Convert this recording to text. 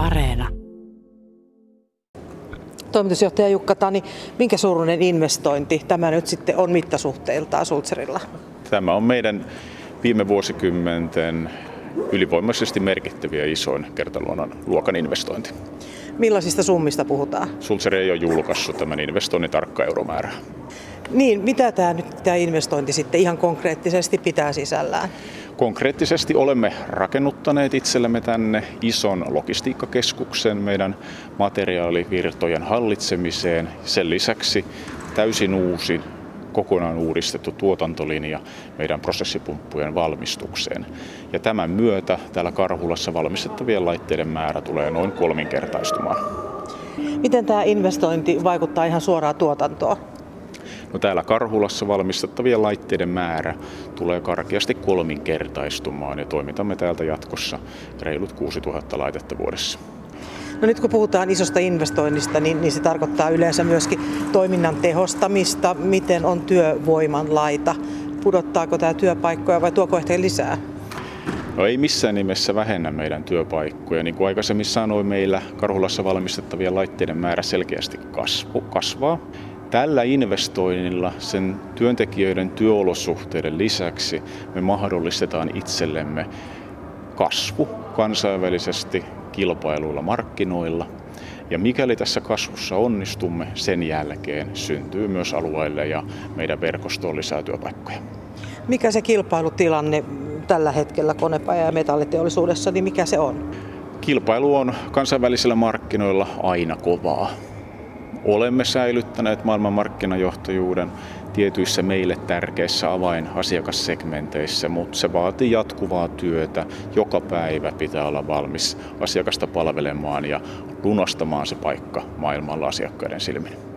Areena. Toimitusjohtaja Jukka Tani, minkä suuruinen investointi tämä nyt sitten on mittasuhteiltaan Sulzerilla? Tämä on meidän viime vuosikymmenten ylivoimaisesti merkittäviä isoin kertaluonnon luokan investointi. Millaisista summista puhutaan? Sulzer ei ole julkaissut tämän investoinnin tarkka euromäärä. Niin, mitä tämä nyt tämä investointi sitten ihan konkreettisesti pitää sisällään? Konkreettisesti olemme rakennuttaneet itsellemme tänne ison logistiikkakeskuksen meidän materiaalivirtojen hallitsemiseen. Sen lisäksi täysin uusi kokonaan uudistettu tuotantolinja meidän prosessipumppujen valmistukseen. Ja tämän myötä täällä Karhulassa valmistettavien laitteiden määrä tulee noin kolminkertaistumaan. Miten tämä investointi vaikuttaa ihan suoraan tuotantoon? No täällä Karhulassa valmistettavien laitteiden määrä tulee karkeasti kolminkertaistumaan ja toimitamme täältä jatkossa reilut 6000 laitetta vuodessa. No nyt kun puhutaan isosta investoinnista, niin, niin se tarkoittaa yleensä myöskin toiminnan tehostamista. Miten on työvoiman laita? Pudottaako tämä työpaikkoja vai tuoko ehkä lisää? No ei missään nimessä vähennä meidän työpaikkoja. Niin kuin aikaisemmin sanoin, meillä Karhulassa valmistettavien laitteiden määrä selkeästi kasvu, kasvaa. Tällä investoinnilla sen työntekijöiden työolosuhteiden lisäksi me mahdollistetaan itsellemme kasvu kansainvälisesti kilpailuilla markkinoilla. Ja mikäli tässä kasvussa onnistumme, sen jälkeen syntyy myös alueelle ja meidän verkostoon lisää työpaikkoja. Mikä se kilpailutilanne tällä hetkellä konepaja- ja metalliteollisuudessa, niin mikä se on? Kilpailu on kansainvälisillä markkinoilla aina kovaa. Olemme säilyttäneet maailman markkinajohtajuuden tietyissä meille tärkeissä avainasiakassegmenteissä, mutta se vaatii jatkuvaa työtä. Joka päivä pitää olla valmis asiakasta palvelemaan ja lunastamaan se paikka maailmalla asiakkaiden silmin.